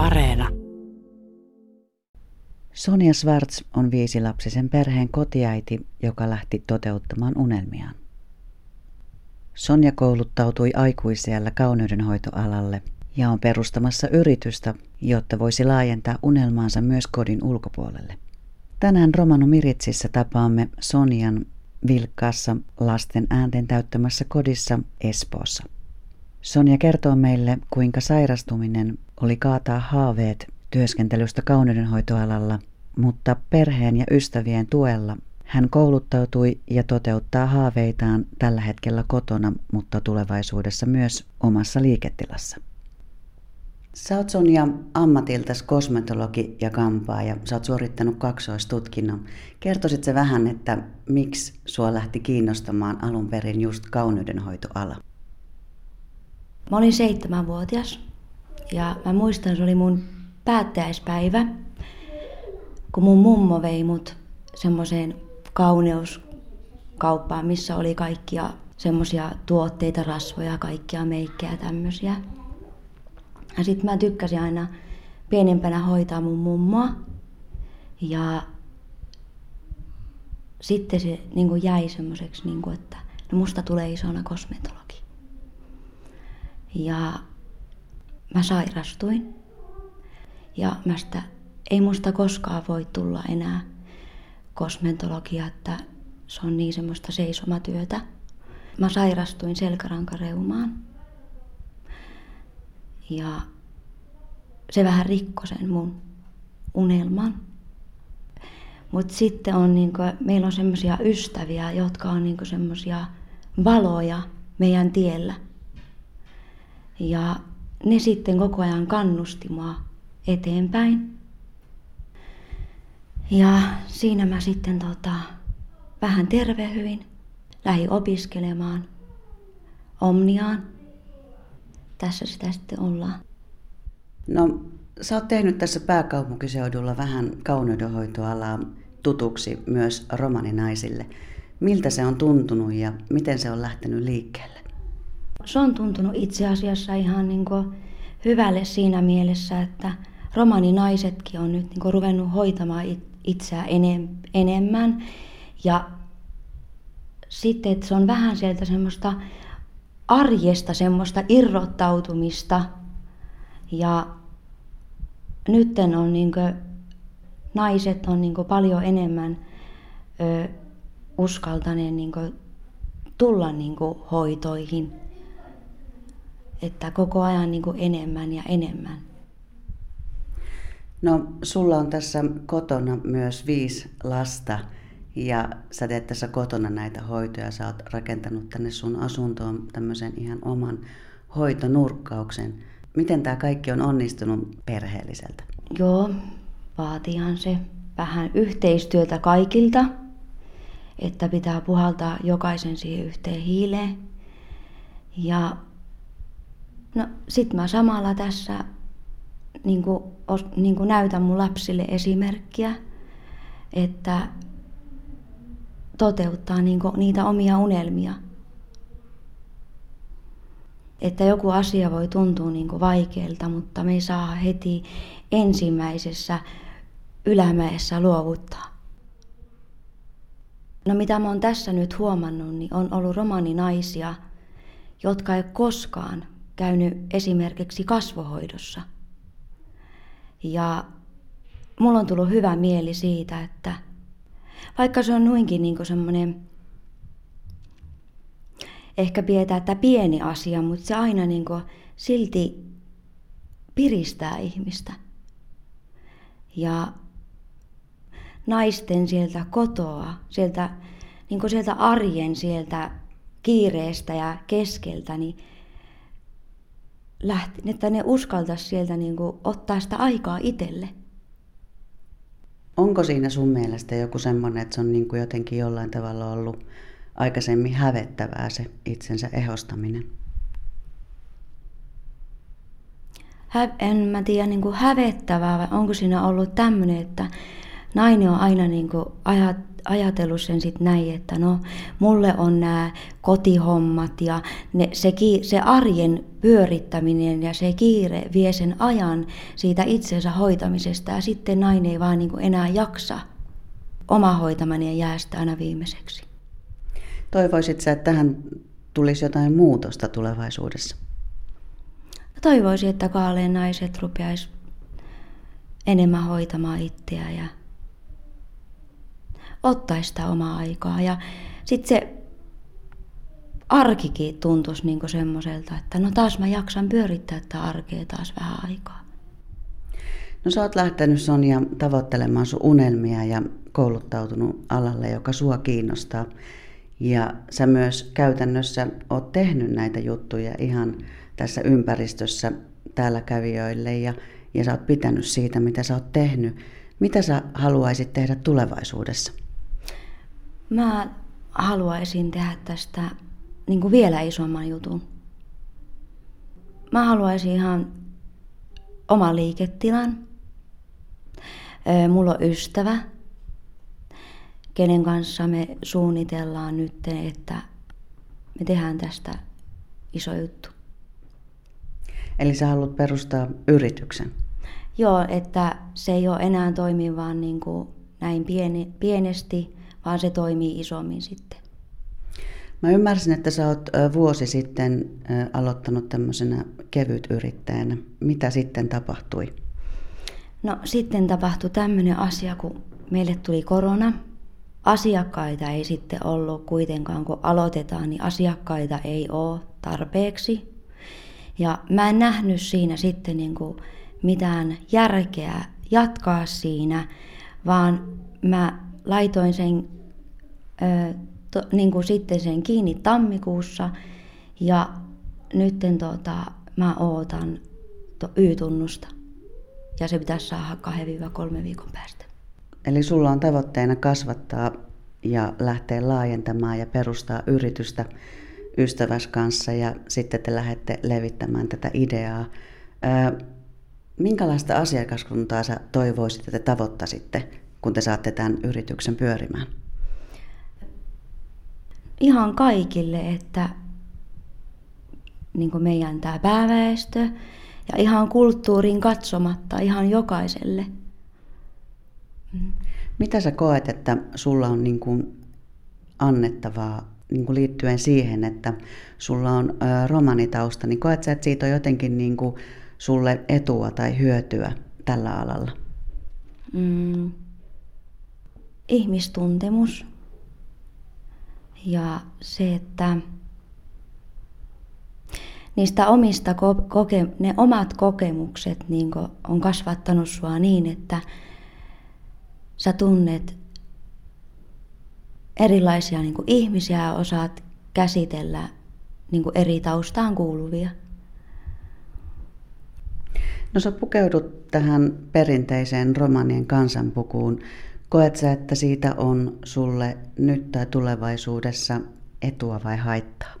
Areena. Sonja Schwartz on viisilapsisen perheen kotiäiti, joka lähti toteuttamaan unelmiaan. Sonja kouluttautui aikuisiellä kauneudenhoitoalalle ja on perustamassa yritystä, jotta voisi laajentaa unelmaansa myös kodin ulkopuolelle. Tänään Romano Miritsissä tapaamme Sonjan vilkkaassa lasten äänten täyttämässä kodissa Espoossa. Sonja kertoo meille, kuinka sairastuminen oli kaataa haaveet työskentelystä kauneudenhoitoalalla, mutta perheen ja ystävien tuella hän kouluttautui ja toteuttaa haaveitaan tällä hetkellä kotona, mutta tulevaisuudessa myös omassa liiketilassa. Sä oot Sonja ammatiltas kosmetologi ja kampaa ja sä oot suorittanut kaksoistutkinnon. Kertoisit se vähän, että miksi sua lähti kiinnostamaan alun perin just kauneudenhoitoala? Mä olin seitsemänvuotias ja mä muistan, se oli mun päättäjäispäivä, kun mun mummo vei mut semmoiseen kauneuskauppaan, missä oli kaikkia semmoisia tuotteita, rasvoja, kaikkia meikkejä tämmöisiä. Ja sitten mä tykkäsin aina pienempänä hoitaa mun mummoa. Ja sitten se niin jäi semmoiseksi, niin että no musta tulee isona kosmetologi. Ja mä sairastuin. Ja mä sitä, ei musta koskaan voi tulla enää kosmetologia, että se on niin semmoista seisomatyötä. Mä sairastuin selkärankareumaan. Ja se vähän rikkoi sen mun unelman. Mutta sitten on niinku, meillä on semmoisia ystäviä, jotka on niinku semmoisia valoja meidän tiellä. Ja ne sitten koko ajan kannusti mua eteenpäin. Ja siinä mä sitten tota, vähän tervehyin, lähdin opiskelemaan Omniaan. Tässä sitä sitten ollaan. No, sä oot tehnyt tässä pääkaupunkiseudulla vähän kauneudenhoitoalaa tutuksi myös romaninaisille. Miltä se on tuntunut ja miten se on lähtenyt liikkeelle? Se on tuntunut itse asiassa ihan niin hyvälle siinä mielessä, että romaninaisetkin on nyt niin ruvennut hoitamaan itseään enemmän. Ja sitten, että se on vähän sieltä semmoista arjesta semmoista irrottautumista. Ja nytten on niin kuin, naiset on niin paljon enemmän ö, uskaltaneet niin tulla niin hoitoihin. Että koko ajan niin enemmän ja enemmän. No, sulla on tässä kotona myös viisi lasta ja sä teet tässä kotona näitä hoitoja. Sä oot rakentanut tänne sun asuntoon tämmöisen ihan oman hoitonurkkauksen. Miten tämä kaikki on onnistunut perheelliseltä? Joo, vaatihan se vähän yhteistyötä kaikilta, että pitää puhaltaa jokaisen siihen yhteen hiileen. Ja no, sit mä samalla tässä niin kuin, niin kuin näytän mun lapsille esimerkkiä, että toteuttaa niin kuin, niitä omia unelmia. Että joku asia voi tuntua niin kuin vaikealta, mutta me ei saa heti ensimmäisessä ylämäessä luovuttaa. No mitä mä oon tässä nyt huomannut, niin on ollut romaninaisia, jotka ei koskaan käynyt esimerkiksi kasvohoidossa – ja mulla on tullut hyvä mieli siitä, että vaikka se on noinkin niin semmoinen, ehkä pidetään, että pieni asia, mutta se aina niin silti piristää ihmistä. Ja naisten sieltä kotoa, sieltä, niin sieltä arjen, sieltä kiireestä ja keskeltä, niin lähti, että ne uskaltaisi sieltä niin kuin ottaa sitä aikaa itselle. Onko siinä sun mielestä joku semmoinen, että se on niin kuin jotenkin jollain tavalla ollut aikaisemmin hävettävää se itsensä ehostaminen? Hä- en mä tiedä niin kuin hävettävää vai onko siinä ollut tämmöinen, että nainen on aina niin kuin ajat, ajatellut sen sitten näin, että no mulle on nämä kotihommat ja ne, se, se arjen pyörittäminen ja se kiire vie sen ajan siitä itsensä hoitamisesta ja sitten nainen ei vaan niin kuin enää jaksa oma hoitaminen jää sitä aina viimeiseksi. Toivoisit että tähän tulisi jotain muutosta tulevaisuudessa? Toivoisin, että kaaleen naiset rupeaisi enemmän hoitamaan itseä ja ottaisi sitä omaa aikaa. Ja sitten se arkikin tuntuisi niinku semmoiselta, että no taas mä jaksan pyörittää tätä arkea taas vähän aikaa. No sä oot lähtenyt Sonja tavoittelemaan sun unelmia ja kouluttautunut alalle, joka sua kiinnostaa. Ja sä myös käytännössä oot tehnyt näitä juttuja ihan tässä ympäristössä täällä kävijöille ja, ja sä oot pitänyt siitä, mitä sä oot tehnyt. Mitä sä haluaisit tehdä tulevaisuudessa? Mä haluaisin tehdä tästä niin kuin vielä isomman jutun. Mä haluaisin ihan oma liiketilan. Mulla on ystävä, kenen kanssa me suunnitellaan nyt, että me tehdään tästä iso juttu. Eli sä haluat perustaa yrityksen? Joo, että se ei ole enää toimi vaan niin kuin näin pieni, pienesti, vaan se toimii isommin sitten. Mä ymmärsin, että sä oot vuosi sitten aloittanut tämmöisenä kevytyrittäjänä. Mitä sitten tapahtui? No sitten tapahtui tämmöinen asia, kun meille tuli korona. Asiakkaita ei sitten ollut kuitenkaan, kun aloitetaan, niin asiakkaita ei ole tarpeeksi. Ja mä en nähnyt siinä sitten niin kuin mitään järkeä jatkaa siinä, vaan mä laitoin sen ö, to, niin kuin sitten sen kiinni tammikuussa ja nytten tota, mä ootan to, Y-tunnusta ja se pitäisi saada 2-3 viikon päästä. Eli sulla on tavoitteena kasvattaa ja lähteä laajentamaan ja perustaa yritystä ystäväs kanssa ja sitten te lähdette levittämään tätä ideaa. Ö, minkälaista asiakaskuntaa sä toivoisit, että te tavoittaisitte, kun te saatte tämän yrityksen pyörimään? Ihan kaikille, että niin meidän tämä pääväestö ja ihan kulttuuriin katsomatta ihan jokaiselle. Mitä sä koet, että sulla on niin kuin annettavaa niin kuin liittyen siihen, että sulla on ä, romanitausta, niin koet sä, että siitä on jotenkin niin kuin sulle etua tai hyötyä tällä alalla? Mm. Ihmistuntemus ja se, että niistä omista koke- ne omat kokemukset niin on kasvattanut sua niin, että sä tunnet erilaisia niin ihmisiä ja osaat käsitellä niin eri taustaan kuuluvia. No sä pukeudut tähän perinteiseen romanien kansanpukuun. Koet sä, että siitä on sulle nyt tai tulevaisuudessa etua vai haittaa?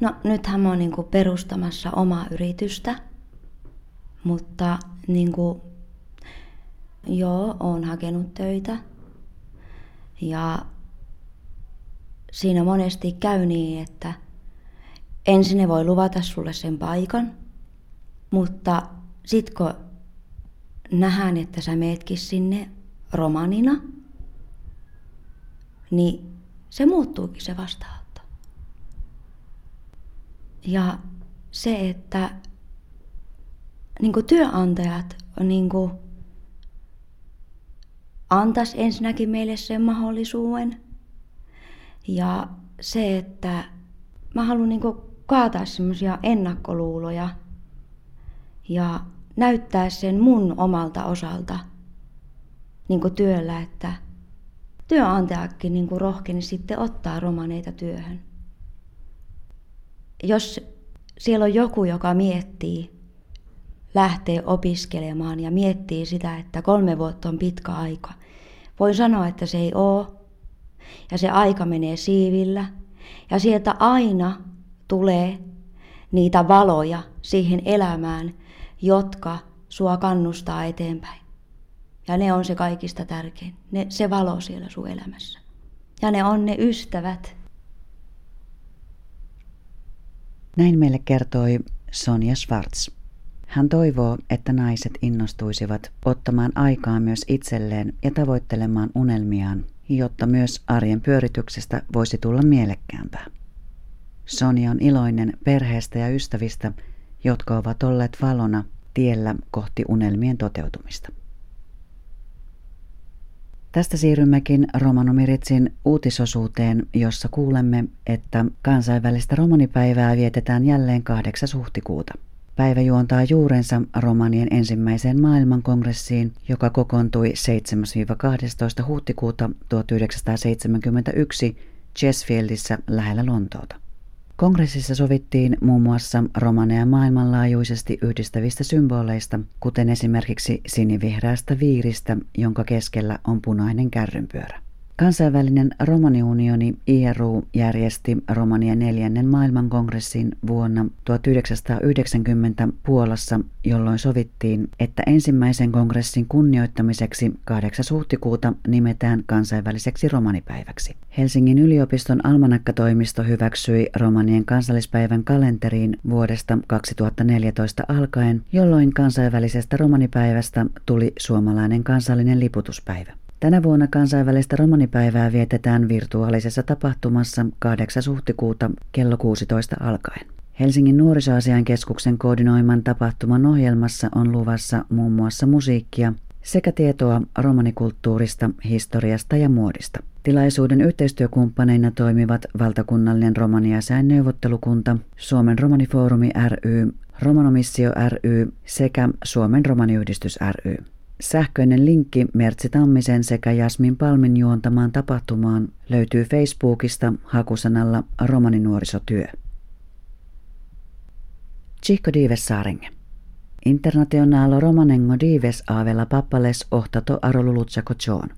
No nythän mä oon niin perustamassa omaa yritystä, mutta niin kuin, joo, oon hakenut töitä. Ja siinä monesti käy niin, että ensin ne voi luvata sulle sen paikan, mutta sit kun nähdään, että sä meetkin sinne romanina, niin se muuttuukin se vastaanotto. Ja se, että niin työnantajat niin antais ensinnäkin meille sen mahdollisuuden. Ja se, että mä haluan niin kaataa semmoisia ennakkoluuloja ja näyttää sen mun omalta osalta niin työllä, että työnantajakin niin rohkeni sitten ottaa romaneita työhön. Jos siellä on joku, joka miettii, lähtee opiskelemaan ja miettii sitä, että kolme vuotta on pitkä aika, voin sanoa, että se ei ole. Ja se aika menee siivillä. Ja sieltä aina tulee niitä valoja siihen elämään, jotka sua kannustaa eteenpäin. Ja ne on se kaikista tärkein. Ne, se valo siellä sun elämässä. Ja ne on ne ystävät. Näin meille kertoi Sonja Schwartz. Hän toivoo, että naiset innostuisivat ottamaan aikaa myös itselleen ja tavoittelemaan unelmiaan, jotta myös arjen pyörityksestä voisi tulla mielekkäämpää. Sonja on iloinen perheestä ja ystävistä, jotka ovat olleet valona tiellä kohti unelmien toteutumista. Tästä siirrymmekin Romanomiritsin uutisosuuteen, jossa kuulemme, että kansainvälistä romanipäivää vietetään jälleen 8. huhtikuuta. Päivä juontaa juurensa romanien ensimmäiseen maailmankongressiin, joka kokoontui 7-12 huhtikuuta 1971 Chesfieldissä lähellä Lontoota. Kongressissa sovittiin muun muassa romaneja maailmanlaajuisesti yhdistävistä symboleista, kuten esimerkiksi sinivihreästä viiristä, jonka keskellä on punainen kärrynpyörä. Kansainvälinen romaniunioni IRU järjesti Romanien neljännen maailmankongressin vuonna 1990 Puolassa, jolloin sovittiin, että ensimmäisen kongressin kunnioittamiseksi 8. huhtikuuta nimetään kansainväliseksi romanipäiväksi. Helsingin yliopiston almanakkatoimisto hyväksyi romanien kansallispäivän kalenteriin vuodesta 2014 alkaen, jolloin kansainvälisestä romanipäivästä tuli suomalainen kansallinen liputuspäivä. Tänä vuonna kansainvälistä romanipäivää vietetään virtuaalisessa tapahtumassa 8. huhtikuuta kello 16 alkaen. Helsingin nuorisoasian keskuksen koordinoiman tapahtuman ohjelmassa on luvassa muun muassa musiikkia sekä tietoa romanikulttuurista, historiasta ja muodista. Tilaisuuden yhteistyökumppaneina toimivat valtakunnallinen romaniasain neuvottelukunta, Suomen romanifoorumi ry, Romanomissio ry sekä Suomen romaniyhdistys ry. Sähköinen linkki Mertsi Tammisen sekä Jasmin Palmin juontamaan tapahtumaan löytyy Facebookista hakusanalla romaninuorisotyö. Chico Dives Saaringe. Internationalo romanengo dives avella pappales ohtato arolulutsako John.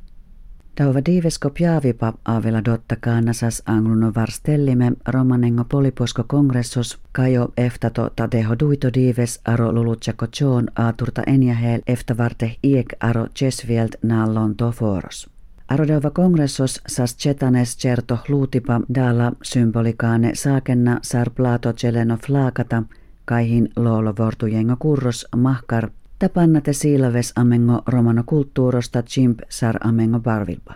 Piavipa avela dotta kaanasas angluno varstellime romanengo poliposko kongressos kajo eftato tadeho duito dives aro lulutsako choon aaturta enjahel eftavarte iek aro chesvielt naallon foros. Arodeva kongressos sas chetanes certo luutipa dala symbolikaane saakenna sar plato celeno flaakata kaihin loolo vortujengo kurros mahkar Tapannate siilaves amengo romano kulttuurosta chimp sar amengo barvilpa.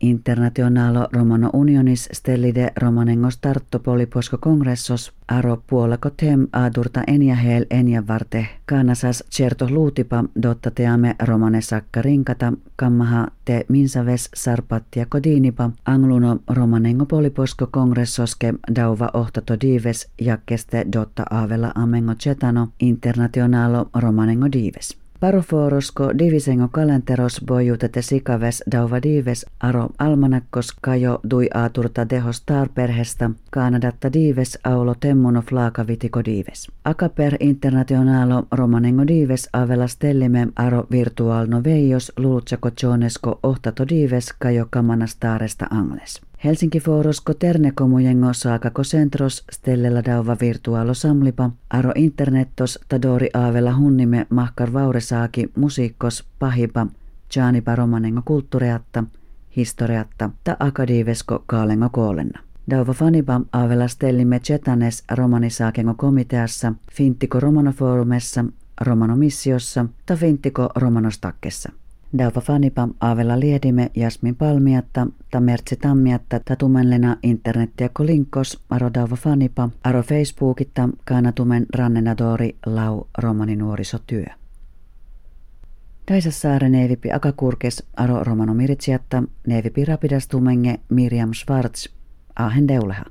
Internationalo Romano Unionis stellide romanengo starto poliposko kongressos aro puolako tem adurta eniahel eniavarte kanasas certo luutipa dotta teame romane sakka rinkata kammaha te minsaves sarpattia kodinipa angluno romanengo poliposko kongressoske dauva ohtato dives jakkeste dotta avella amengo cetano internationalo romanengo dives. Paroforosko divisengo kalenteros bojutete sikaves dauva dives aro almanakkos kajo dui aaturta deho star perhestä Kanadatta dives aulo temmuno flaaka vitiko dives. Akaper internationalo romanengo dives avela stellime aro virtualno veijos lulutsako jonesko ohtato dives kajo kamana staresta angles. Helsinki Forosko ternekomujengo saakako centros stellella dauva virtuaalo samlipa, aro internettos tadori aavella hunnime mahkar vauresaaki musiikkos pahipa, jaanipa romanengo kulttureatta, historiatta ta akadiivesko kaalengo koolenna. Dauva fanipa aavella stellimme chetanes romanisaakengo komiteassa, finttiko romanofoorumessa, romaноmissiossa ta finttiko romanostakkessa. Dauva fanipa Aavella liedime Jasmin palmiatta, ta mertsi tammiatta, ta tumenlena internettiä kolinkos, aro dauva fanipa, aro Facebookitta, kaanatumen rannenadori lau romani nuorisotyö. Daisa saare neevipi akakurkes aro romano miritsiatta, neevipi rapidas tumenge Miriam Schwartz, ahen deuleha.